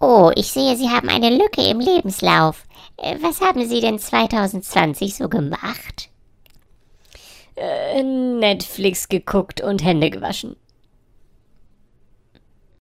Oh, ich sehe, Sie haben eine Lücke im Lebenslauf. Äh, was haben Sie denn 2020 so gemacht? Äh, Netflix geguckt und Hände gewaschen.